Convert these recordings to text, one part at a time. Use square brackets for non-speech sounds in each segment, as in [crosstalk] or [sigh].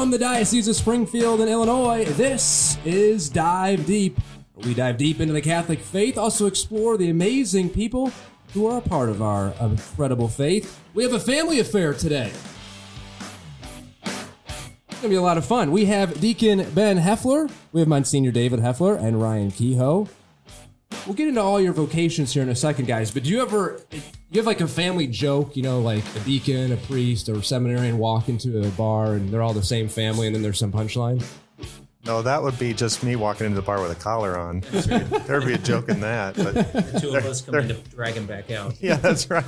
From the Diocese of Springfield in Illinois, this is Dive Deep. We dive deep into the Catholic faith, also explore the amazing people who are a part of our incredible faith. We have a family affair today. It's going to be a lot of fun. We have Deacon Ben Heffler, we have Monsignor David Heffler, and Ryan Kehoe. We'll get into all your vocations here in a second, guys. But do you ever you have like a family joke, you know, like a deacon, a priest, or a seminarian walk into a bar and they're all the same family, and then there's some punchline? No, that would be just me walking into the bar with a collar on. [laughs] There'd be a joke in that. But The two of us coming to drag him back out. yeah, that's right.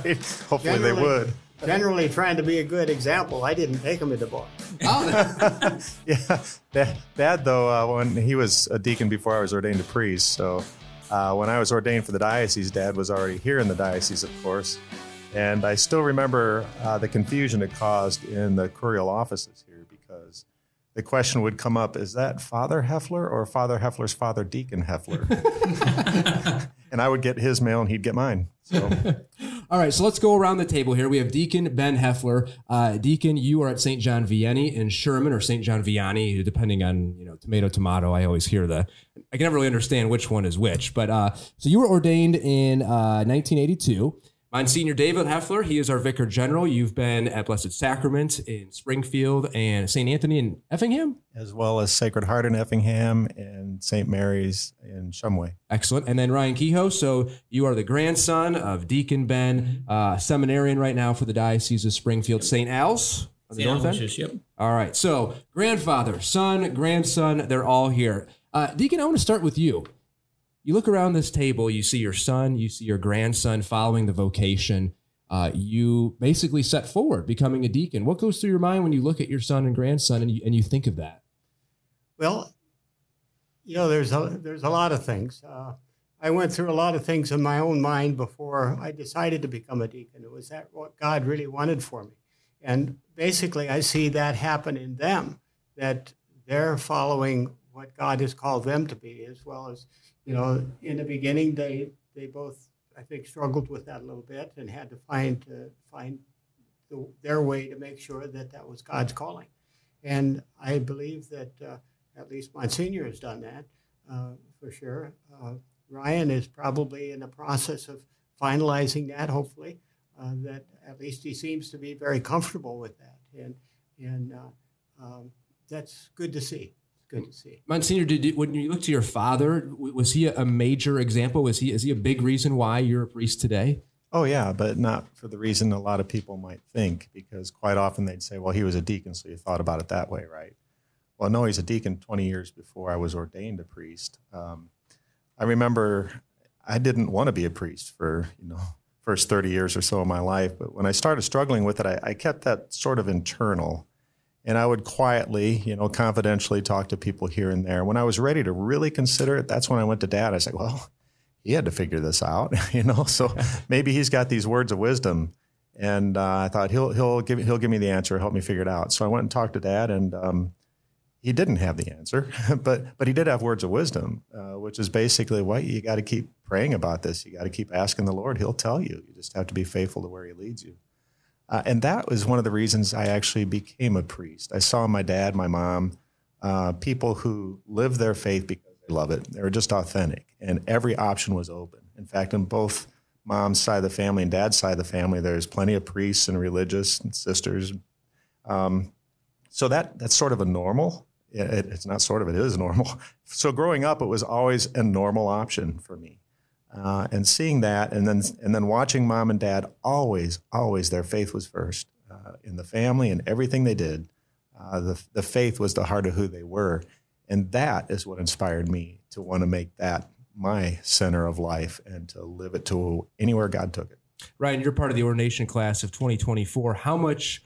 Hopefully they would. Generally, trying to be a good example, I didn't take him to the bar. [laughs] Yeah, bad, bad though. Uh, when he was a deacon before I was ordained a priest, so uh, when I was ordained for the diocese, Dad was already here in the diocese, of course, and I still remember uh, the confusion it caused in the curial offices here because the question would come up: Is that Father Heffler or Father Heffler's father, Deacon Heffler? [laughs] and I would get his mail, and he'd get mine. So All right, so let's go around the table here. We have Deacon Ben Heffler. Uh, Deacon, you are at St. John Vianney in Sherman or St. John Vianney, depending on, you know, tomato, tomato. I always hear the, I can never really understand which one is which. But uh, so you were ordained in uh, 1982. Monsignor David Heffler, he is our Vicar General. You've been at Blessed Sacrament in Springfield and St. Anthony in Effingham. as well as Sacred Heart in Effingham and St. Mary's in Shumway. Excellent. And then Ryan Kehoe. So you are the grandson of Deacon Ben, uh, seminarian right now for the Diocese of Springfield, St. Al's. on the St. north end? Yep. All right. So grandfather, son, grandson, they're all here. Uh, Deacon, I want to start with you. You look around this table, you see your son, you see your grandson following the vocation. Uh, you basically set forward becoming a deacon. What goes through your mind when you look at your son and grandson and you, and you think of that? Well, you know, there's a there's a lot of things. Uh, I went through a lot of things in my own mind before I decided to become a deacon. It was that what God really wanted for me, and basically, I see that happen in them that they're following what God has called them to be, as well as you know, in the beginning, they they both I think struggled with that a little bit and had to find uh, find the, their way to make sure that that was God's calling. And I believe that uh, at least Monsignor has done that uh, for sure. Uh, Ryan is probably in the process of finalizing that, hopefully. Uh, that at least he seems to be very comfortable with that. And, and um, that's good to see. It's good to see. Monsignor, did you, when you look to your father, was he a major example? Was he is he a big reason why you're a priest today? Oh, yeah, but not for the reason a lot of people might think, because quite often they'd say, well, he was a deacon, so you thought about it that way, right? Well, no, he's a deacon 20 years before I was ordained a priest. Um, I remember I didn't want to be a priest for, you know, first 30 years or so of my life, but when I started struggling with it, I, I kept that sort of internal. And I would quietly, you know, confidentially talk to people here and there. When I was ready to really consider it, that's when I went to dad. I said, well, he had to figure this out, [laughs] you know. So maybe he's got these words of wisdom, and uh, I thought he'll he'll give he'll give me the answer, help me figure it out. So I went and talked to Dad, and um, he didn't have the answer, [laughs] but but he did have words of wisdom, uh, which is basically what you got to keep praying about this. You got to keep asking the Lord; He'll tell you. You just have to be faithful to where He leads you. Uh, and that was one of the reasons I actually became a priest. I saw my dad, my mom, uh, people who live their faith because they love it. They were just authentic, and every option was open. In fact, in both mom's side of the family and dad's side of the family, there's plenty of priests and religious and sisters. Um, so that that's sort of a normal. It, it's not sort of; it is normal. [laughs] So growing up, it was always a normal option for me. Uh, and seeing that, and then and then watching mom and dad always, always their faith was first uh, in the family and everything they did. Uh, the the faith was the heart of who they were, and that is what inspired me to want to make that my center of life and to live it to anywhere God took it. Ryan, you're part of the ordination class of 2024. How much,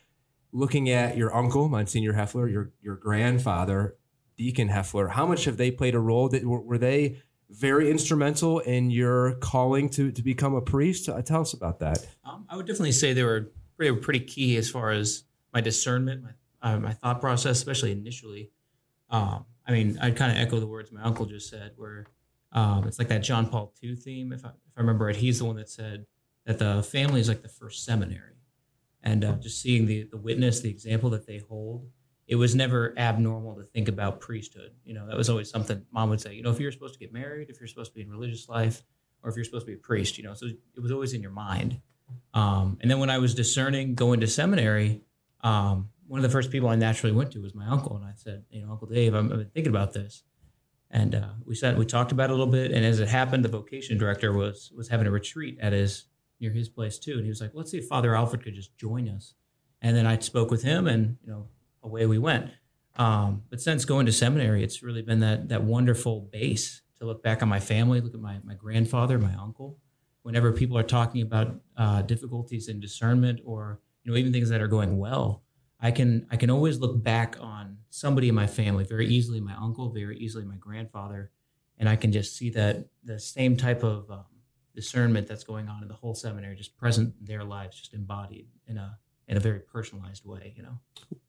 looking at your uncle, Monsignor Heffler, your your grandfather, Deacon Heffler, how much have they played a role? That were, were they very instrumental in your calling to to become a priest? Uh, tell us about that. Um, I would definitely say they were they were pretty key as far as my discernment, my uh, my thought process, especially initially. Um, I mean, I'd kind of echo the words my uncle just said, where um, it's like that John Paul II theme. If I, if I remember right, he's the one that said that the family is like the first seminary, and uh, just seeing the the witness, the example that they hold, it was never abnormal to think about priesthood. You know, that was always something mom would say, you know, if you're supposed to get married, if you're supposed to be in religious life, or if you're supposed to be a priest, you know, so it was always in your mind. Um, and then when I was discerning going to seminary, um, one of the first people I naturally went to was my uncle. And I said, you know, Uncle Dave, I'm, I've been thinking about this. And uh, we sat, we talked about it a little bit. And as it happened, the vocation director was was having a retreat at his near his place too. And he was like, let's see if Father Alfred could just join us. And then I spoke with him, and you know, away we went. Um, but since going to seminary, it's really been that that wonderful base to look back on my family, look at my my grandfather, my uncle. Whenever people are talking about uh, difficulties in discernment, or you know, even things that are going well, I can I can always look back on somebody in my family very easily, my uncle, very easily my grandfather, and I can just see that the same type of um, discernment that's going on in the whole seminary, just present in their lives, just embodied in a in a very personalized way. You know,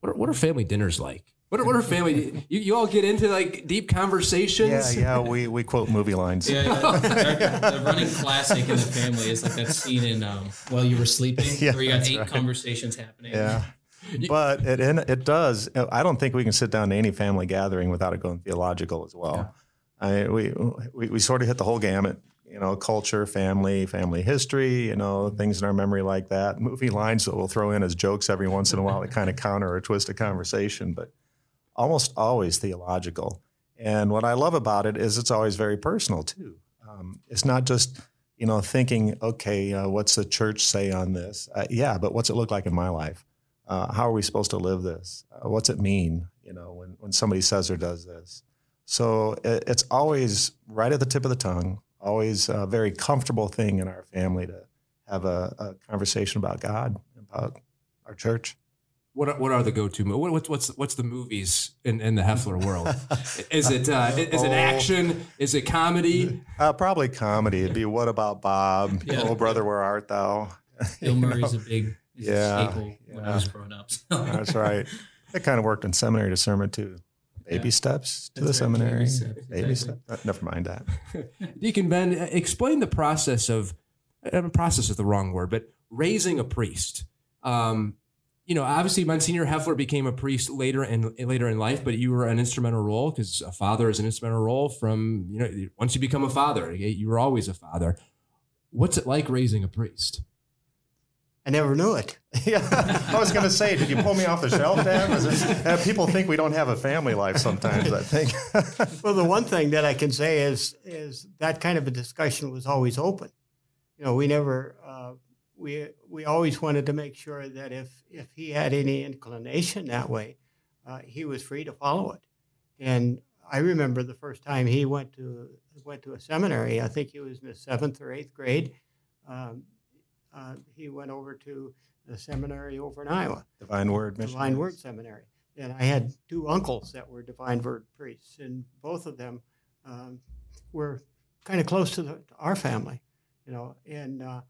what are, what are family dinners like? What are, what are family? You, you all get into like deep conversations. Yeah, yeah. We, we quote movie lines. Yeah, yeah. the running classic in the family is like that scene in um, While You Were Sleeping, Yeah, where you got eight right. conversations happening. Yeah. But it it does. I don't think we can sit down to any family gathering without it going theological as well. I mean, we, we we sort of hit the whole gamut. You know, culture, family, family history. You know, things in our memory like that. Movie lines that we'll throw in as jokes every once in a while that kind of [laughs] counter or twist a conversation, but almost always theological. And what I love about it is it's always very personal too. Um, it's not just you know thinking, okay, uh, what's the church say on this? Uh, yeah, but what's it look like in my life? Uh, how are we supposed to live this? Uh, what's it mean? You know, when when somebody says or does this. So it, it's always right at the tip of the tongue. Always a very comfortable thing in our family to have a, a conversation about God, about our church. What are, what are the go to what, what's what's what's the movies in, in the Heffler world? [laughs] Is it uh, is it Oh. action? Is it comedy? Uh, probably comedy. It'd be What About Bob? [laughs] Yeah. Oh, brother, where art thou? [laughs] Bill Murray's know? a big Yeah, a staple when I was growing up. So. That's right. It kind of worked in seminary discernment too. Baby Yeah. steps to That's the right, baby seminary. steps, Baby exactly. steps. Uh, never mind that. [laughs] Deacon Ben, explain the process of process is the wrong word, but raising a priest. Um, you know, obviously, Monsignor Heffler became a priest later in later in life, but you were an instrumental role because a father is an instrumental role. From you know, once you become a father, you were always a father. What's it like raising a priest? I never knew it. [laughs] yeah, I was going to say, did you pull me off the shelf, Dan? It- uh, people think we don't have a family life sometimes. I think. [laughs] Well, the one thing that I can say is is that kind of a discussion was always open. You know, we never uh, we we always wanted to make sure that if if he had any inclination that way, uh, he was free to follow it. And I remember the first time he went to went to a seminary. I think he was in the seventh or eighth grade. Um, uh, he went over to the seminary over in Iowa. Divine Word. Divine missionaries. Word Seminary. And I had two uncles that were Divine Word priests, and both of them um, were kind of close to, the, to our family, you know. And uh,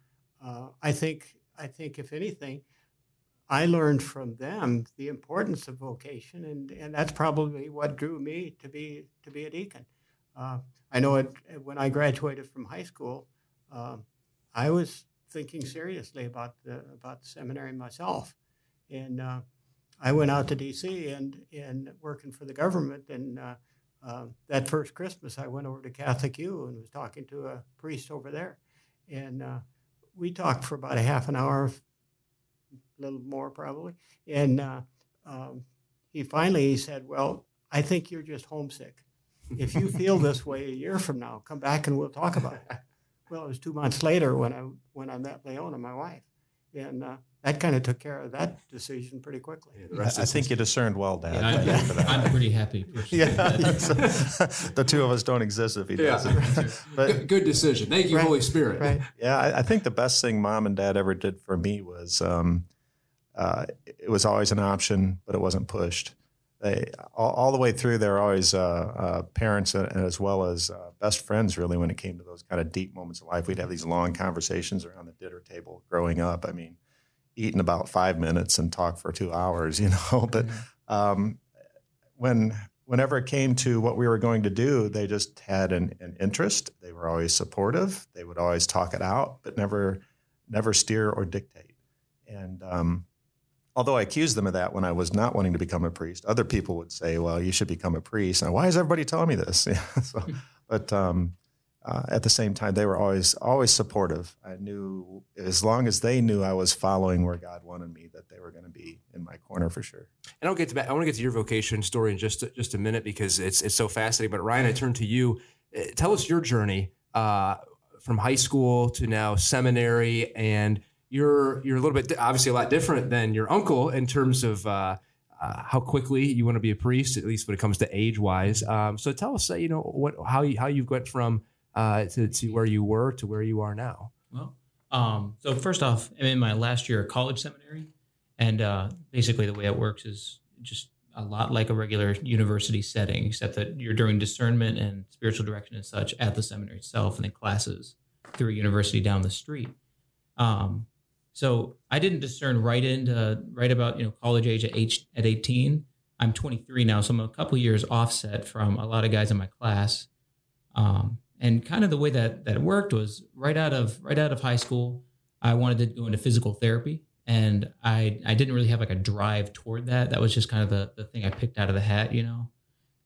uh, I think, I think, if anything, I learned from them the importance of vocation, and, and that's probably what drew me to be to be a deacon. Uh, I know it when I graduated from high school. Um, I was thinking seriously about the about the seminary myself, and uh, I went out to D.C. and and working for the government. And uh, uh, that first Christmas, I went over to Catholic U and was talking to a priest over there, and uh, we talked for about a half an hour, a little more probably. And uh, um, he finally he said, "Well, I think you're just homesick. If you feel [laughs] this way a year from now, come back and we'll talk about it." Well, it was two months later when I when I met Leona, my wife, and uh, that kind of took care of that decision pretty quickly. I, I think you discerned well, Dad. Yeah, Thank you for that. I'm, I'm pretty happy. Yeah, [laughs] the two of us don't exist if he Yeah. doesn't. [laughs] But Good, good decision. Thank you, Right. Holy Spirit. Right. Yeah, I, I think the best thing mom and dad ever did for me was um, uh, it was always an option, but it wasn't pushed. They all, all the way through, They're always uh, uh, parents and, as well as uh, best friends. Really, when it came to those kind of deep moments of life, we'd have these long conversations around the dinner table. Growing up, I mean, eating about five minutes and talk for two hours, [laughs] you know. But um, when whenever it came to what we were going to do, they just had an, an interest. They were always supportive. They would always talk it out, but never never steer or dictate. And um, although I accused them of that when I was not wanting to become a priest, other people would say, "Well, you should become a priest." Now, why is everybody telling me this? [laughs] so, but um, uh, at the same time, they were always always supportive. I knew as long as they knew I was following where God wanted me, that they were going to be in my corner for sure. And I'll get to I want to get to your vocation story in just just a minute because it's it's so fascinating. But Ryan, I turn to you. Uh, tell us your journey uh, from high school to now seminary, and you're you're a little bit obviously a lot different than your uncle in terms of. Uh, uh, how quickly you want to be a priest, at least when it comes to age wise. Um, so tell us, uh, you know, what how you how you've went from uh, to, to where you were to where you are now? Well, um, so first off, I'm in my last year of college seminary, and uh, basically the way it works is just a lot like a regular university setting, except that you're doing discernment and spiritual direction and such at the seminary itself, and then classes through a university down the street. Um, so I didn't discern right into right about you know college age at age at 18. I'm 23 now, so I'm a couple years offset from a lot of guys in my class. Um, and kind of the way that that worked was right out of right out of high school i wanted to go into physical therapy and i i didn't really have like a drive toward that that was just kind of the, the thing i picked out of the hat you know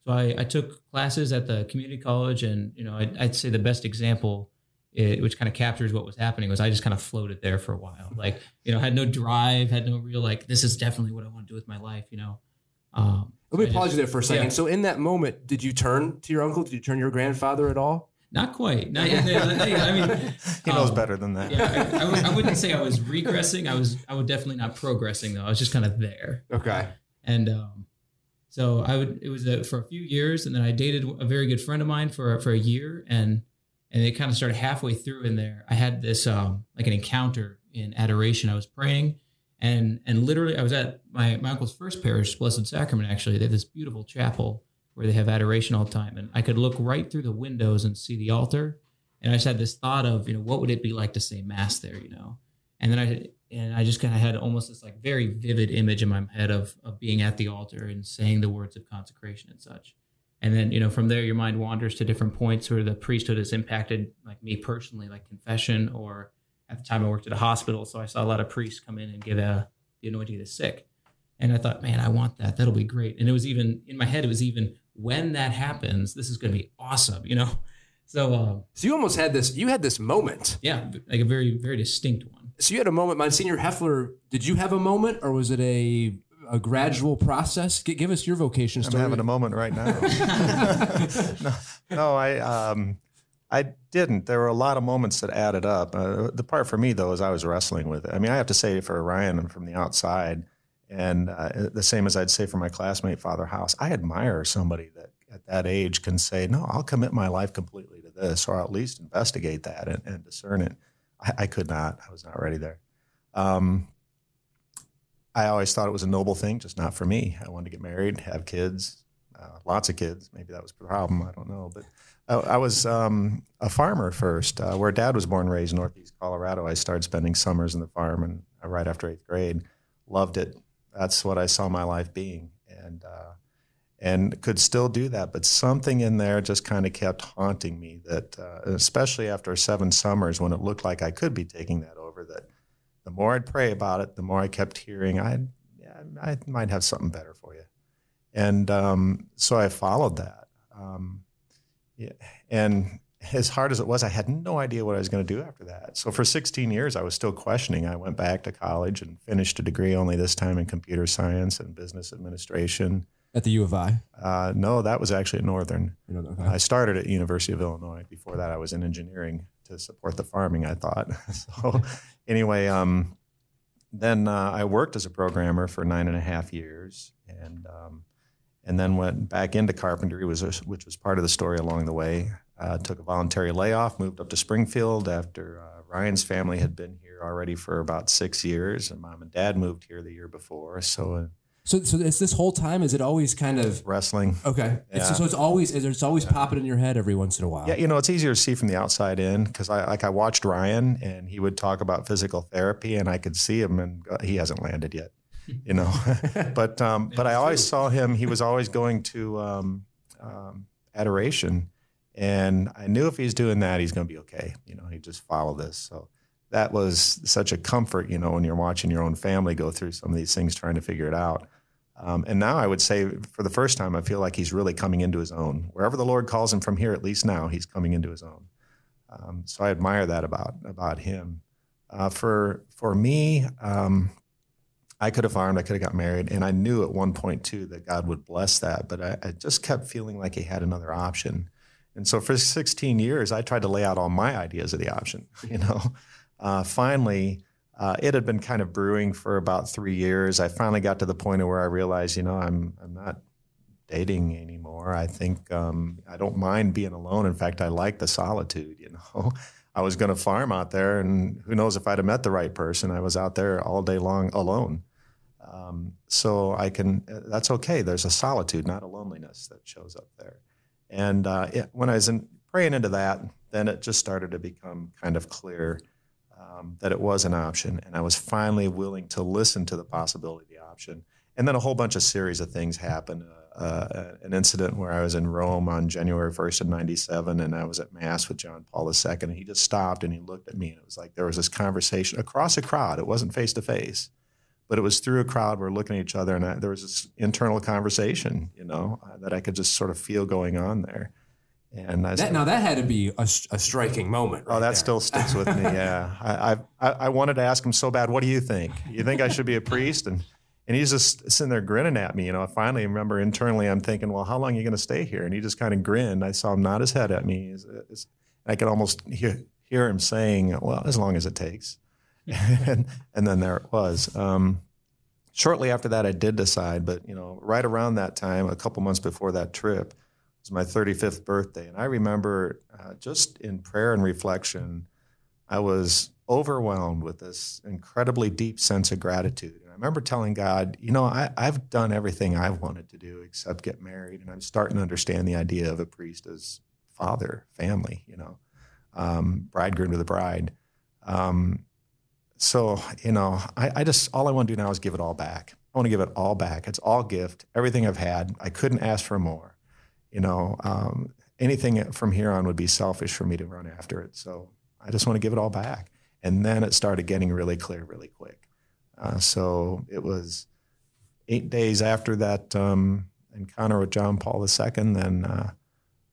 so i, I took classes at the community college and you know i'd, I'd say the best example it, which kind of captures what was happening was i just kind of floated there for a while like you know had no drive had no real like this is definitely what i want to do with my life you know um, let me pause just, you there for a second yeah. so in that moment did you turn to your uncle did you turn to your grandfather at all not quite. Not yet. I mean, [laughs] he knows um, better than that. Yeah, I, I, I, [laughs] wouldn't say I was regressing. I was. I would definitely not progressing though. I was just kind of there. Okay. And um, so I would. It was a, for a few years, and then I dated a very good friend of mine for for a year, and and it kind of started halfway through in there. I had this um like an encounter in adoration. I was praying, and and literally I was at my my uncle's first parish, Blessed Sacrament. Actually, they have this beautiful chapel where they have adoration all the time. And I could look right through the windows and see the altar. And I just had this thought of, you know, what would it be like to say mass there, you know? And then I and I just kind of had almost this like very vivid image in my head of of being at the altar and saying the words of consecration and such. And then, you know, from there your mind wanders to different points where the priesthood has impacted like me personally, like confession, or at the time I worked at a hospital. So I saw a lot of priests come in and give a, the anointing to the sick. And I thought, man, I want that. That'll be great. And it was even in my head, it was even when that happens, this is going to be awesome, you know? So, uh, so you almost had this, you had this moment. Yeah. Like a very, very distinct one. So you had a moment, Monsignor Heffler, did you have a moment or was it a, a gradual process? G- give us your vocation story. I'm having a moment right now. [laughs] [laughs] no, no, I, um, I didn't. There were a lot of moments that added up. Uh, the part for me, though, is I was wrestling with it. I mean, I have to say for Ryan and from the outside, and uh, the same as I'd say for my classmate, Father House, I admire somebody that at that age can say, no, I'll commit my life completely to this, or at least investigate that and, and discern it. I, I, could not. I was not ready there. Um, I always thought it was a noble thing, just not for me. I wanted to get married, have kids, uh, lots of kids. Maybe that was the problem. I don't know. But I, I was um, a farmer first. Uh, where dad was born and raised in Northeast Colorado, I started spending summers in the farm and uh, right after eighth grade. Loved it that's what I saw my life being, and uh, and could still do that. But something in there just kind of kept haunting me. That uh, especially after seven summers, when it looked like I could be taking that over, that the more I'd pray about it, the more I kept hearing, I I might have something better for you, and um, so I followed that. Um, yeah, and as hard as it was, I had no idea what I was going to do after that. So for 16 years, I was still questioning. I went back to college and finished a degree only this time in computer science and business administration. At the U of I? Uh, no, that was actually at Northern. Okay. I started at University of Illinois. Before that, I was in engineering to support the farming. I thought. [laughs] so anyway, um, then uh, I worked as a programmer for nine and a half years, and um, and then went back into carpentry, was which was part of the story along the way. Uh, took a voluntary layoff, moved up to Springfield after uh, Ryan's family had been here already for about six years, and mom and dad moved here the year before. So, so, so it's this whole time. Is it always kind of wrestling? Okay, yeah. it's, so it's always it's always yeah. popping in your head every once in a while. Yeah, you know, it's easier to see from the outside in because I like I watched Ryan and he would talk about physical therapy, and I could see him, and he hasn't landed yet, you know. [laughs] but um, but I always saw him. He was always going to um, um, adoration and I knew if he's doing that, he's going to be okay. You know, he just follow this. So that was such a comfort, you know, when you're watching your own family go through some of these things, trying to figure it out. Um, and now I would say, for the first time, I feel like he's really coming into his own. Wherever the Lord calls him from here, at least now, he's coming into his own. Um, so I admire that about about him. Uh, for for me, um, I could have farmed, I could have got married, and I knew at one point too that God would bless that. But I, I, just kept feeling like He had another option, and so for 16 years, I tried to lay out all my ideas of the option. [laughs] You know, uh, finally, uh, it had been kind of brewing for about three years. I finally got to the point where I realized, you know, I'm I'm not dating anymore. I think um, I don't mind being alone. In fact, I like the solitude. You know. [laughs] I was going to farm out there, and who knows if I'd have met the right person. I was out there all day long alone. Um, so I can, that's okay. There's a solitude, not a loneliness that shows up there. And uh, it, when I was in, praying into that, then it just started to become kind of clear um, that it was an option. And I was finally willing to listen to the possibility of the option. And then a whole bunch of series of things happened. Uh, uh, an incident where I was in Rome on January 1st of 97, and I was at Mass with John Paul II, and he just stopped and he looked at me, and it was like there was this conversation across a crowd. It wasn't face to face but it was through a crowd. We're looking at each other, and I, there was this internal conversation, you know, uh, that I could just sort of feel going on there. And I that, now that had to be a, a striking moment. Right oh, that there. still sticks with me. Yeah, [laughs] I, I, I wanted to ask him so bad. What do you think? You think I should be a priest? And and he's just sitting there grinning at me. You know, I finally, remember internally, I'm thinking, well, how long are you going to stay here? And he just kind of grinned. I saw him nod his head at me. I could almost hear hear him saying, well, as long as it takes. [laughs] and, and then there it was. Um, shortly after that, I did decide, but you know, right around that time, a couple months before that trip, was my 35th birthday, and I remember uh, just in prayer and reflection, I was overwhelmed with this incredibly deep sense of gratitude. And I remember telling God, you know, I, have done everything I've wanted to do except get married, and I'm starting to understand the idea of a priest as father, family, you know, um, bridegroom to the bride. Um, so, you know, I, I just, all I want to do now is give it all back. I want to give it all back. It's all gift, everything I've had. I couldn't ask for more. You know, um, anything from here on would be selfish for me to run after it. So I just want to give it all back. And then it started getting really clear really quick. Uh, so it was eight days after that um, encounter with John Paul II. Then uh,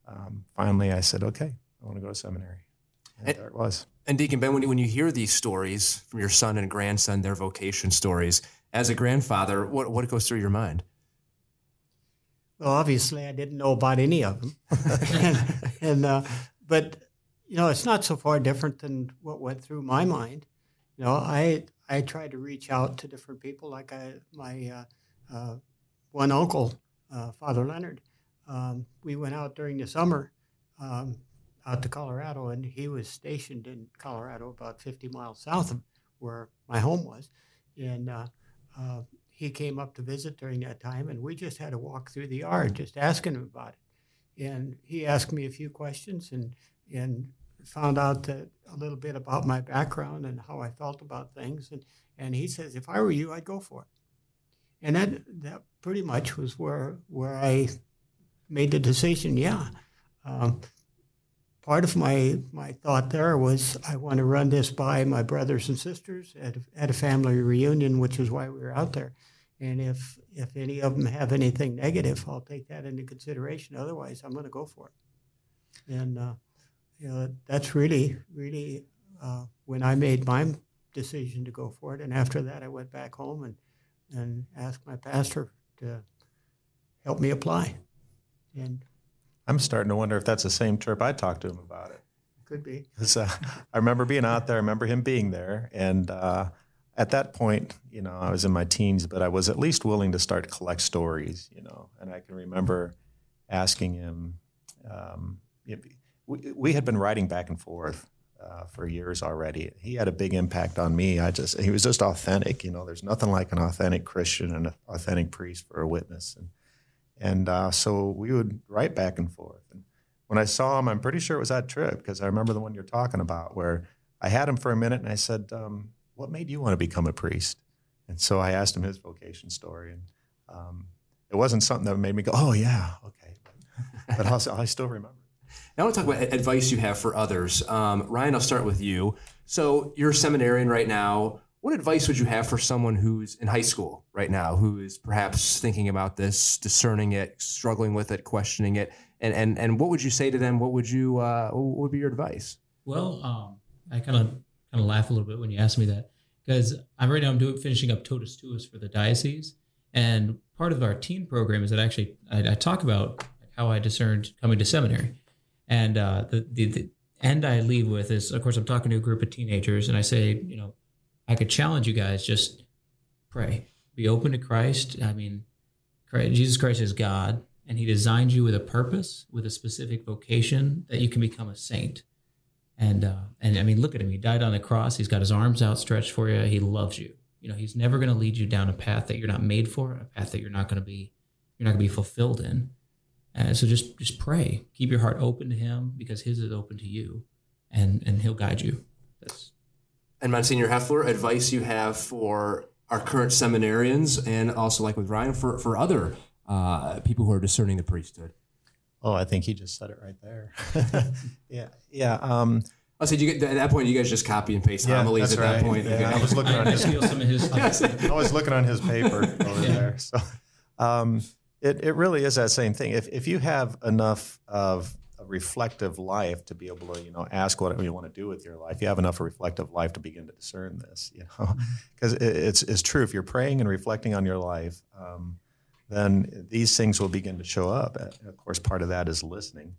um, finally I said, okay, I want to go to seminary. And, and there it was. And Deacon Ben, when you, when you hear these stories from your son and grandson, their vocation stories, as a grandfather, what, what goes through your mind? Well, obviously, I didn't know about any of them, and, [laughs] and uh, but you know, it's not so far different than what went through my mind. You know, I I tried to reach out to different people, like I, my uh, uh, one uncle, uh, Father Leonard. Um, we went out during the summer um, out to Colorado, and he was stationed in Colorado, about 50 miles south of where my home was. And uh, uh, he came up to visit during that time, and we just had to walk through the yard, just asking him about it. And he asked me a few questions, and and found out that a little bit about my background and how I felt about things. And and he says, if I were you, I'd go for it. And that that pretty much was where where I made the decision. Yeah. Um, part of my, my thought there was I want to run this by my brothers and sisters at at a family reunion, which is why we were out there. And if if any of them have anything negative, I'll take that into consideration. Otherwise, I'm going to go for it. And uh, you know, that's really really uh, when I made my decision to go for it. And after that, I went back home and and asked my pastor to help me apply. And I'm starting to wonder if that's the same trip I talked to him about it. Could be. Uh, I remember being out there. I remember him being there, and uh, at that point, you know, I was in my teens, but I was at least willing to start to collect stories, you know. And I can remember asking him. Um, we, we had been writing back and forth uh, for years already. He had a big impact on me. I just he was just authentic. You know, there's nothing like an authentic Christian and an authentic priest for a witness. And and uh, so we would write back and forth. And when I saw him, I'm pretty sure it was that trip because I remember the one you're talking about where I had him for a minute and I said, um, What made you want to become a priest? And so I asked him his vocation story. And um, it wasn't something that made me go, Oh, yeah, okay. But also, I still remember. Now I want to talk about advice you have for others. Um, Ryan, I'll start with you. So you're a seminarian right now. What advice would you have for someone who's in high school right now, who is perhaps thinking about this, discerning it, struggling with it, questioning it, and and and what would you say to them? What would you uh, what would be your advice? Well, um, I kind of kind of laugh a little bit when you ask me that because I'm right now I'm doing finishing up Totus Tuus for the diocese, and part of our teen program is that actually I, I talk about how I discerned coming to seminary, and uh, the, the the end I leave with is of course I'm talking to a group of teenagers, and I say you know I could challenge you guys just pray, be open to Christ. I mean, Christ, Jesus Christ is God, and He designed you with a purpose, with a specific vocation that you can become a saint. And uh, and I mean, look at him. He died on the cross. He's got his arms outstretched for you. He loves you. You know, he's never going to lead you down a path that you're not made for, a path that you're not going to be, you're not going to be fulfilled in. And so just just pray. Keep your heart open to him because his is open to you, and and he'll guide you. That's And Monsignor Heffler, advice you have for our current seminarians, and also like with Ryan for for other uh, people who are discerning the priesthood. Oh, I think he just said it right there. [laughs] yeah, yeah. Um, I said you get at that point you guys just copy and paste Yeah, homilies that's at that point. Yeah, Okay. I was looking on his steal some of his. [laughs] I was looking on his paper over [laughs] Yeah. there. So um, it, it really is that same thing. If, if you have enough of a reflective life to be able to, you know, ask what you want to do with your life, you have enough reflective life to begin to discern this, you know, [laughs] because it's, it's true. If you're praying and reflecting on your life, um, then these things will begin to show up. Of course, part of that is listening.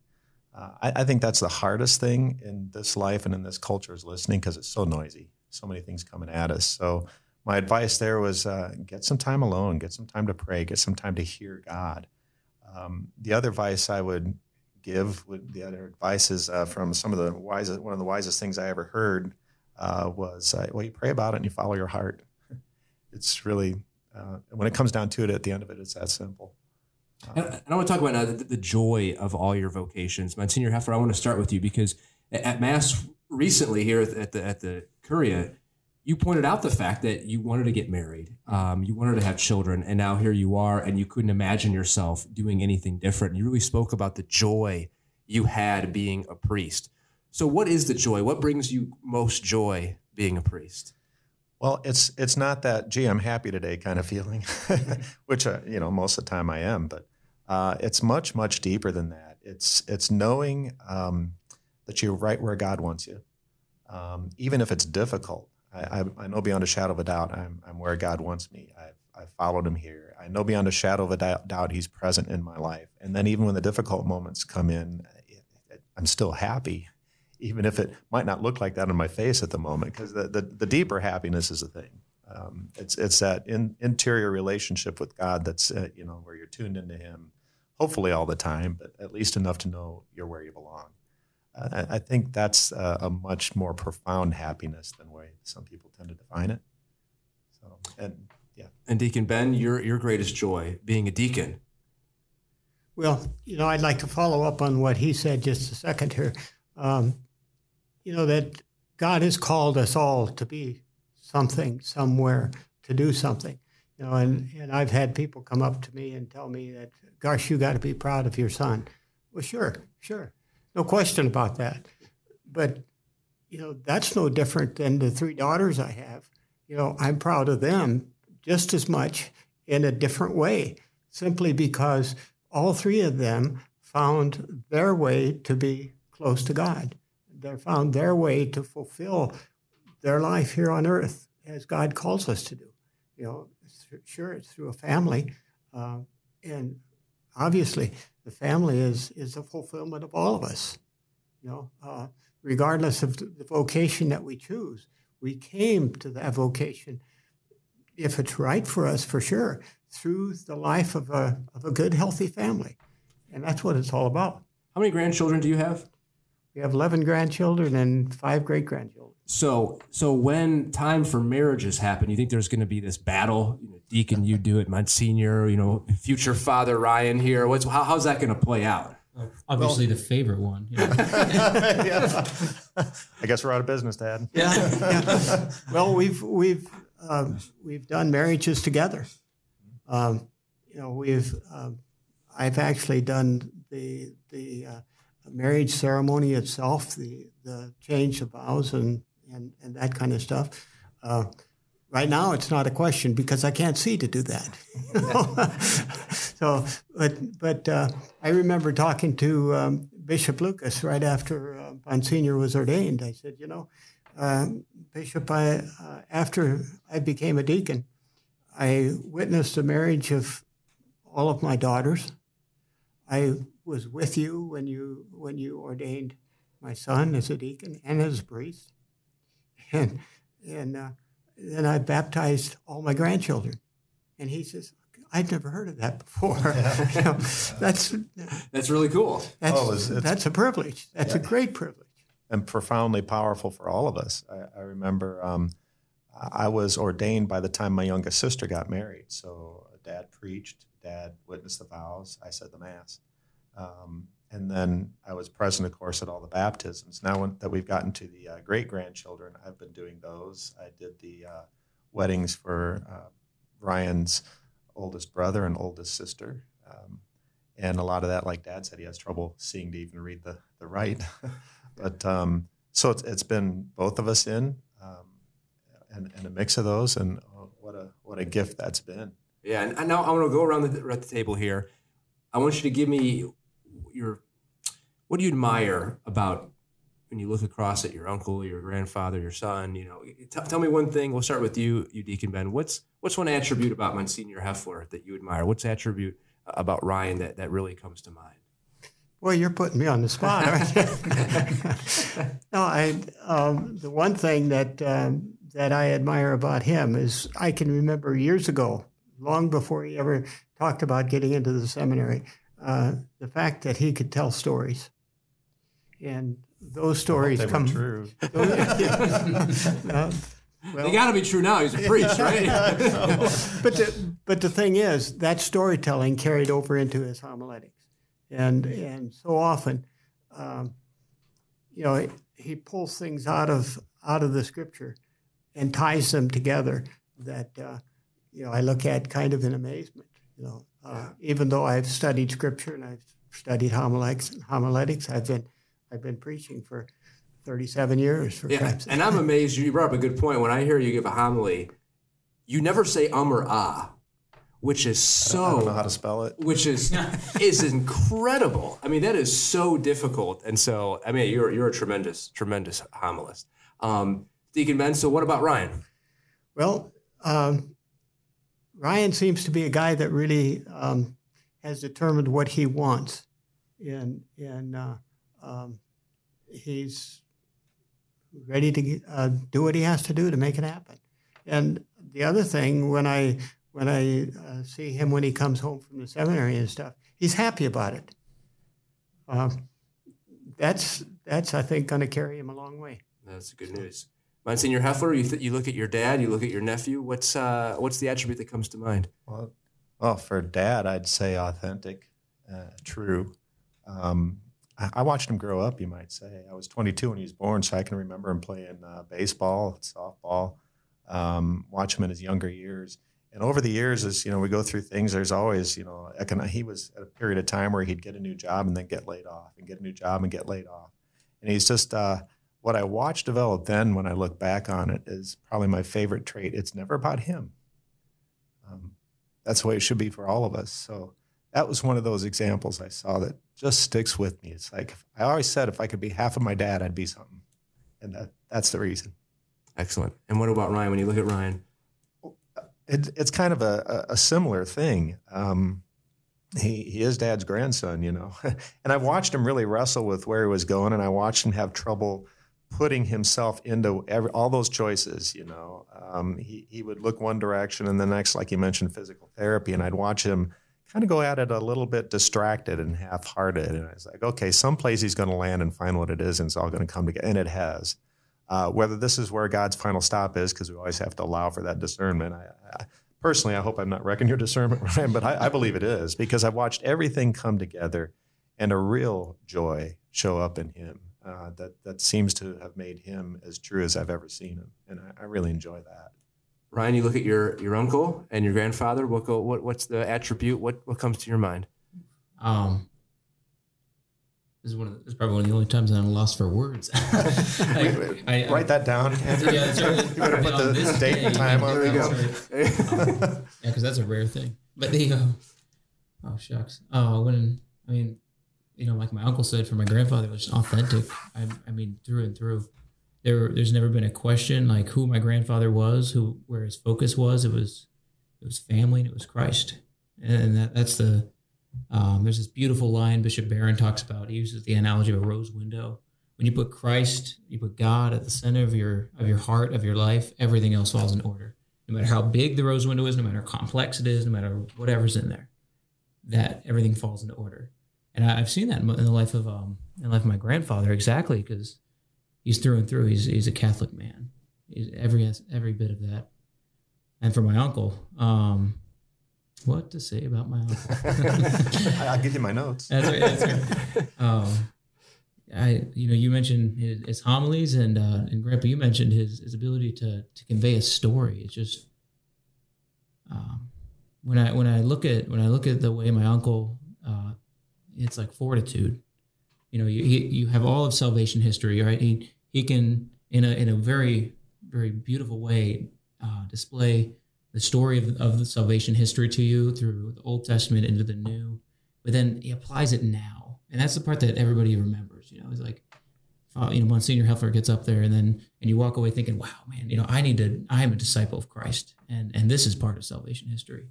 Uh, I, I think that's the hardest thing in this life and in this culture is listening because it's so noisy. So many things coming at us. So my advice there was uh, get some time alone, get some time to pray, get some time to hear God. Um, the other advice I would give, would, the other advice is uh, from some of the wisest, one of the wisest things I ever heard uh, was, uh, well, you pray about it and you follow your heart. [laughs] It's really, uh, when it comes down to it, at the end of it, it's that simple. And and I want to talk about now the, the joy of all your vocations. Monsignor Heffler, I want to start with you because at, at Mass recently here at the at the Curia, you pointed out the fact that you wanted to get married, um, you wanted to have children, and now here you are, and you couldn't imagine yourself doing anything different. You really spoke about the joy you had being a priest. So, what is the joy? What brings you most joy being a priest? Well, it's it's not that gee, I'm happy today kind of feeling, [laughs] which uh, you know most of the time I am, but uh, it's much much deeper than that. It's it's knowing um, that you're right where God wants you, um, even if it's difficult. I, I, know beyond a shadow of a doubt I'm I'm where God wants me. I've I've followed Him here. I know beyond a shadow of a doubt, He's present in my life. And then even when the difficult moments come in, I'm still happy even if it might not look like that on my face at the moment, because the, the, the, deeper happiness is a thing. Um, it's it's that in, interior relationship with God that's uh, you know where you're tuned into Him, hopefully all the time, but at least enough to know you're where you belong. Uh, I, I think that's a, a much more profound happiness than the way some people tend to define it. So and yeah, And Deacon Ben, your your greatest joy being a deacon. Well, you know, I'd like to follow up on what he said just a second here. Um, you know, that God has called us all to be something, somewhere, to do something. You know, and, and I've had people come up to me and tell me that, gosh, you got to be proud of your son. Well, sure, sure. No question about that. But, you know, that's no different than the three daughters I have. You know, I'm proud of them just as much in a different way, simply because all three of them found their way to be close to God. They found their way to fulfill their life here on earth as God calls us to do. You know, sure, it's through a family, uh, and obviously the family is is the fulfillment of all of us. You know, uh, regardless of the vocation that we choose, we came to that vocation, if it's right for us, for sure, through the life of a of a good, healthy family, and that's what it's all about. How many grandchildren do you have? We have 11 grandchildren and five great grandchildren. So, so when time for marriages happen, you think there's going to be this battle? You know, Deacon, you do it, Monsignor. You know, future Father Ryan here. What's how, how's that going to play out? Obviously, the favorite one. you know. yeah. [laughs] [laughs] I guess we're out of business, Dad. Yeah. yeah. [laughs] Well, we've we've um, we've done marriages together. Um, you know, we've um, I've actually done the the uh, marriage ceremony itself, the the change of vows and and, and that kind of stuff. Uh, right now, it's not a question because I can't see to do that. [laughs] so, but but uh, I remember talking to um, Bishop Lucas right after uh, Monsignor was ordained. I said, you know, uh, Bishop, I uh, after I became a deacon, I witnessed the marriage of all of my daughters. I was with you when you when you ordained my son as a deacon and as a priest, and and uh, then I baptized all my grandchildren. And he says, I'd never heard of that before. [laughs] you know, that's that's really cool. That's, oh, it's, it's, that's a privilege. That's yeah. a great privilege. And profoundly powerful for all of us. I, I remember um, I was ordained by the time my youngest sister got married. So dad preached, dad witnessed the vows, I said the mass. Um, and then I was present, of course, at all the baptisms. Now that we've gotten to the uh, great grandchildren, I've been doing those. I did the uh, weddings for uh, Ryan's oldest brother and oldest sister. Um, and a lot of that, like Dad said, he has trouble seeing to even read the, the right. [laughs] but um, so it's, it's been both of us in um, and, and a mix of those. And oh, what, a, what a gift that's been. Yeah. And now I'm going to go around the, around the table here. I want you to give me your what do you admire about when you look across at your uncle, your grandfather, your son? You know, t- tell me one thing. We'll start with you, you Deacon Ben. What's what's one attribute about Monsignor Heffler that you admire? What's attribute about Ryan that that really comes to mind? Well, you're putting me on the spot. [laughs] no, I um, the one thing that um, that I admire about him is I can remember years ago, long before he ever talked about getting into the seminary, uh, the fact that he could tell stories, and those stories come true. [laughs] [laughs] uh, well, they got to be true now. He's a [laughs] priest, right? but the, but the thing is, that storytelling carried over into his homiletics, and and so often, um, you know, he, he pulls things out of out of the scripture and ties them together that uh, you know I look at kind of in amazement. You know, uh, even though I've studied scripture and I've studied homiletics, and homiletics, I've been I've been preaching for 37 years. For yeah, and I'm amazed. You brought up a good point. When I hear you give a homily, you never say um or ah, which is so. I don't know how to spell it. Which is [laughs] is incredible. I mean, that is so difficult. And so, I mean, you're you're a tremendous tremendous homilist, um, Deacon Ben. So, what about Ryan? Well, um, Ryan seems to be a guy that really um, has determined what he wants, and and uh, um, he's ready to uh, do what he has to do to make it happen. And the other thing, when I when I uh, see him when he comes home from the seminary and stuff, he's happy about it. Um, that's that's I think going to carry him a long way. That's good news. Monsignor Heffler, you, th- you look at your dad, you look at your nephew. What's uh, what's the attribute that comes to mind? Well, well for dad, I'd say authentic, uh, true. Um, I, I, watched him grow up. You might say I was 22 when he was born, so I can remember him playing uh, baseball, softball. Um, watch him in his younger years, and over the years, as you know, we go through things. There's always, you know, he was at a period of time where he'd get a new job and then get laid off, and get a new job and get laid off, and he's just uh, what I watched develop then when I look back on it is probably my favorite trait. It's never about him. Um, that's the way it should be for all of us. So that was one of those examples I saw that just sticks with me. It's like I always said, if I could be half of my dad, I'd be something, and that that's the reason. Excellent. And what about Ryan? When you look at Ryan, it, it's kind of a, a, similar thing. Um, he he is dad's grandson, you know, [laughs] and I've watched him really wrestle with where he was going, and I watched him have trouble putting himself into every, all those choices. You know, um, he he would look one direction and the next, like you mentioned, physical therapy, and I'd watch him kind of go at it a little bit distracted and half-hearted. And I was like, okay, someplace he's going to land and find what it is, and it's all going to come together, and it has. Uh, whether this is where God's final stop is, because we always have to allow for that discernment. I, I, personally, I hope I'm not wrecking your discernment, [laughs] Ryan, but I, I believe it is because I've watched everything come together and a real joy show up in him uh, that that seems to have made him as true as I've ever seen him, and I, I, really enjoy that. Ryan, you look at your your uncle and your grandfather. What go? What what's the attribute? What what comes to your mind? Um, This is one of the, this is probably one of the only times I'm lost for words. [laughs] Like, I- I- Write that down. Yeah, that's [laughs] you better put the this date and time on There you there. go. [laughs] Yeah, because that's a rare thing. But the uh, oh shucks. Oh, when I mean, you know, like my uncle said, for my grandfather, it was authentic. I, I mean, through and through. There, there's never been a question like who my grandfather was, who where his focus was. It was, it was family and it was Christ, and that, that's the. Um, there's this beautiful line Bishop Barron talks about. He uses the analogy of a rose window. When you put Christ, you put God at the center of your of your heart of your life. Everything else falls in order no matter how big the rose window is, no matter how complex it is, no matter whatever's in there, that everything falls into order. And I, I've seen that in the life of um in the life of my grandfather exactly because he's through and through. He's he's a Catholic man. He's every every bit of that. And for my uncle, um, what to say about my uncle? [laughs] I'll give you my notes. That's right. That's right. Um, I, you know, you mentioned his, his homilies, and uh, and Grandpa, you mentioned his his ability to to convey a story. It's just um, when I when I look at when I look at the way my uncle, it's like fortitude. You know, you you have all of salvation history, right? He he can in a in a very very beautiful way uh, display the story of, of the salvation history to you through the Old Testament into the New, but then he applies it now, and that's the part that everybody remembers. You know, it's like, uh, you know, Monsignor Heffler gets up there, and then and you walk away thinking, "Wow, man, you know, I need to. I am a disciple of Christ, and and this is part of salvation history."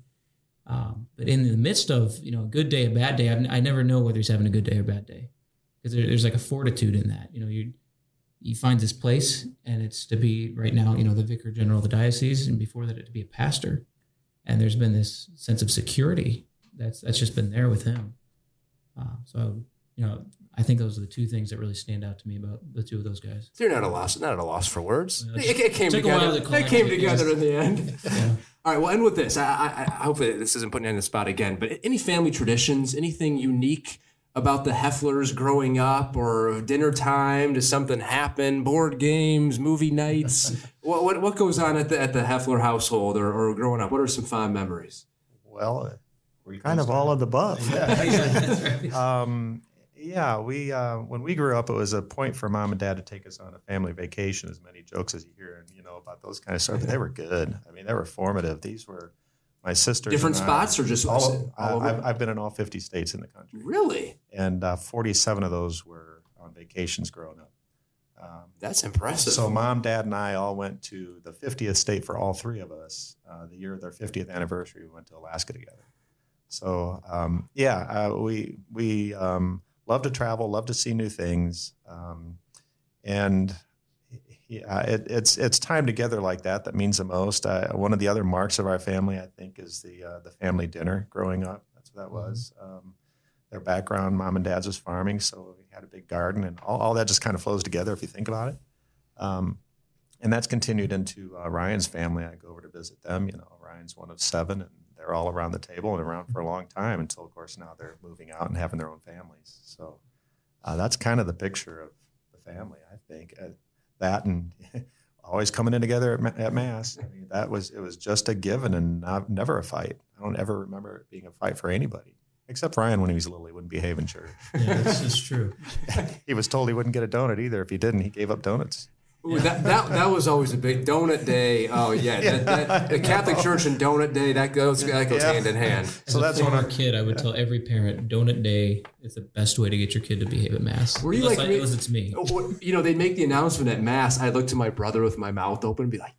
Um, but in the midst of you know a good day, a bad day, I've, I never know whether he's having a good day or a bad day, because there, there's like a fortitude in that. You know, you he finds his place, and it's to be right now, you know, the vicar general of the diocese, and before that, to be a pastor. And there's been this sense of security that's that's just been there with him. Uh, so you know, I think those are the two things that really stand out to me about the two of those guys. So you're not a loss, not at a loss for words. Well, it, it came took a while together. to It came it, together yes. in the end. Yeah. [laughs] All right, we'll end with this. I, I, I hope this isn't putting you on the spot again, but any family traditions, anything unique about the Hefflers growing up or dinner time? Does something happen? Board games, movie nights? [laughs] what, what what goes on at the at the Heffler household or, or growing up? What are some fond memories? Well, uh, where Kind of all of the above. [laughs] That's right. Um, yeah, we uh, when we grew up, it was a point for mom and dad to take us on a family vacation. As many jokes as you hear, and you know about those kind of stuff, but they were good. I mean, they were formative. These were my sisters. Different and I- spots or just all, all I, I've, I've been in all 50 states in the country, really? and uh, 47 of those were on vacations growing up. Um, That's impressive. so mom, dad, and I all went to the 50th state for all three of us. Uh, the year of their 50th anniversary, we went to Alaska together. So um, yeah, uh, we we um, love to travel, love to see new things, um, and yeah, it, it's it's time together like that that means the most. Uh, one of the other marks of our family, I think, is the uh, the family dinner growing up. That's what that was. Um, their background, mom and dad's was farming, so we had a big garden, and all, all that just kind of flows together if you think about it. Um, and that's continued into uh, Ryan's family. I go over to visit them. You know, Ryan's one of seven, and they're all around the table and around for a long time until, of course, now they're moving out and having their own families. So uh, that's kind of the picture of the family, I think. Uh, that and [laughs] always coming in together at, ma- at mass. I mean, that was it was just a given and not, never a fight. I don't ever remember it being a fight for anybody. Except Ryan, when he was little, he wouldn't behave in church. Yeah, this is true. [laughs] he was told he wouldn't get a donut either. If he didn't, he gave up donuts. Ooh, that, that that was always a big donut day. Oh yeah, [laughs] That, that, the Catholic Church and donut day that goes that goes Yeah. hand in hand. As So a that's one former of- kid, I would tell every parent, donut day is the best way to get your kid to behave at mass. Were you unless, like I, me- unless it's me. Oh, You know, they'd make the announcement at mass. I look to my brother with my mouth open and be like,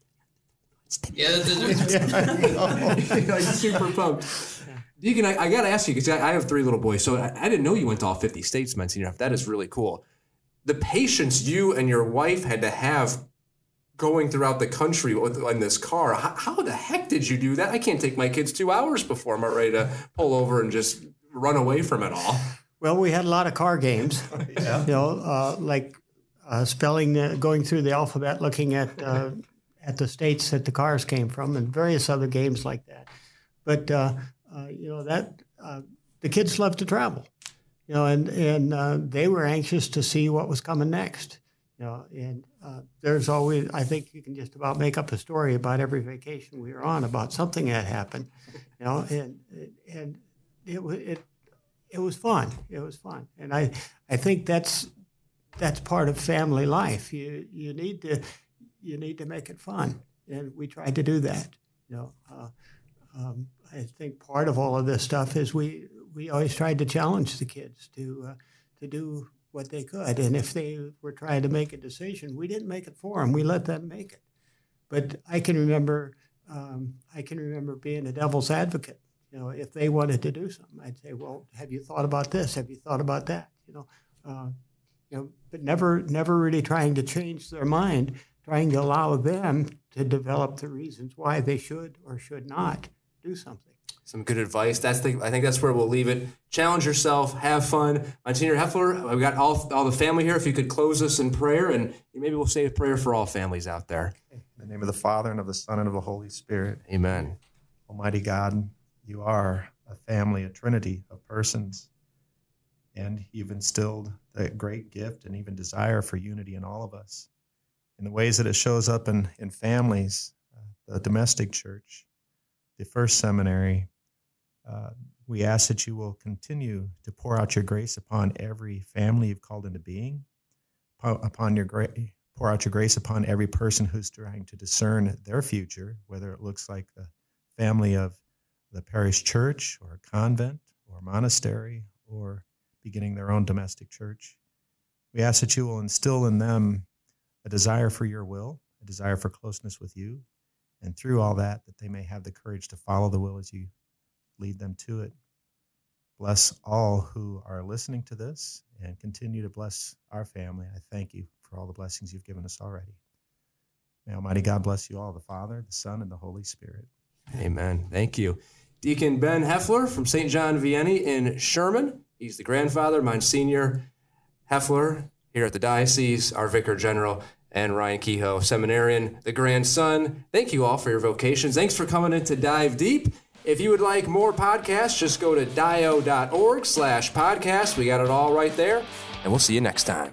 Yeah, that's, that's, like super pumped. Deacon, I, I got to ask you because I, I have three little boys, so I, I didn't know you went to all 50 states, Monsignor. That is really cool. The patience you and your wife had to have going throughout the country in this car. How, how the heck did you do that? I can't take my kids two hours before I'm ready to pull over and just run away from it all. Well, we had a lot of car games. [laughs] Yeah. You know, uh, like uh, spelling, uh, going through the alphabet, looking at uh, at the states that the cars came from, and various other games like that. But uh, uh, you know that uh, the kids love to travel. You know, and and uh, they were anxious to see what was coming next. You know, and uh, there's always I think you can just about make up a story about every vacation we were on about something that happened. You know, and and it it it was fun. It was fun, and I I think that's that's part of family life. You you need to you need to make it fun, and we tried to do that. You know, uh, um, I think part of all of this stuff is we we always tried to challenge the kids to uh, to do what they could, and if they were trying to make a decision, we didn't make it for them. We let them make it. But I can remember um, I can remember being a devil's advocate. You know, if they wanted to do something, I'd say, "Well, have you thought about this? Have you thought about that?" You know, uh, you know, but never, never really trying to change their mind, trying to allow them to develop the reasons why they should or should not do something. Some good advice. That's the. I think that's where we'll leave it. Challenge yourself. Have fun. My Monsignor Heffler, we got all all the family here. If you could close us in prayer, and maybe we'll say a prayer for all families out there. In the name of the Father and of the Son and of the Holy Spirit. Amen. Almighty God, you are a family, a trinity of persons, and you've instilled the great gift and even desire for unity in all of us. In the ways that it shows up in, in families, uh, the domestic church, the first seminary, uh, we ask that you will continue to pour out your grace upon every family you've called into being, upon your gra- pour out your grace upon every person who's trying to discern their future, whether it looks like the family of the parish church or a convent or monastery or beginning their own domestic church. We ask that you will instill in them a desire for your will, a desire for closeness with you, and through all that, that they may have the courage to follow the will as you lead them to it. Bless all who are listening to this and continue to bless our family. I thank you for all the blessings you've given us already. May Almighty God bless you all, the Father, the Son, and the Holy Spirit. Amen. Thank you. Deacon Ben Heffler from St. John Vianney in Sherman. He's the grandfather, Monsignor Heffler here at the diocese, our vicar general, and Ryan Kehoe, seminarian, the grandson. Thank you all for your vocations. Thanks for coming in to dive deep. If you would like more podcasts, just go to dio.org slash podcast. We got it all right there, and we'll see you next time.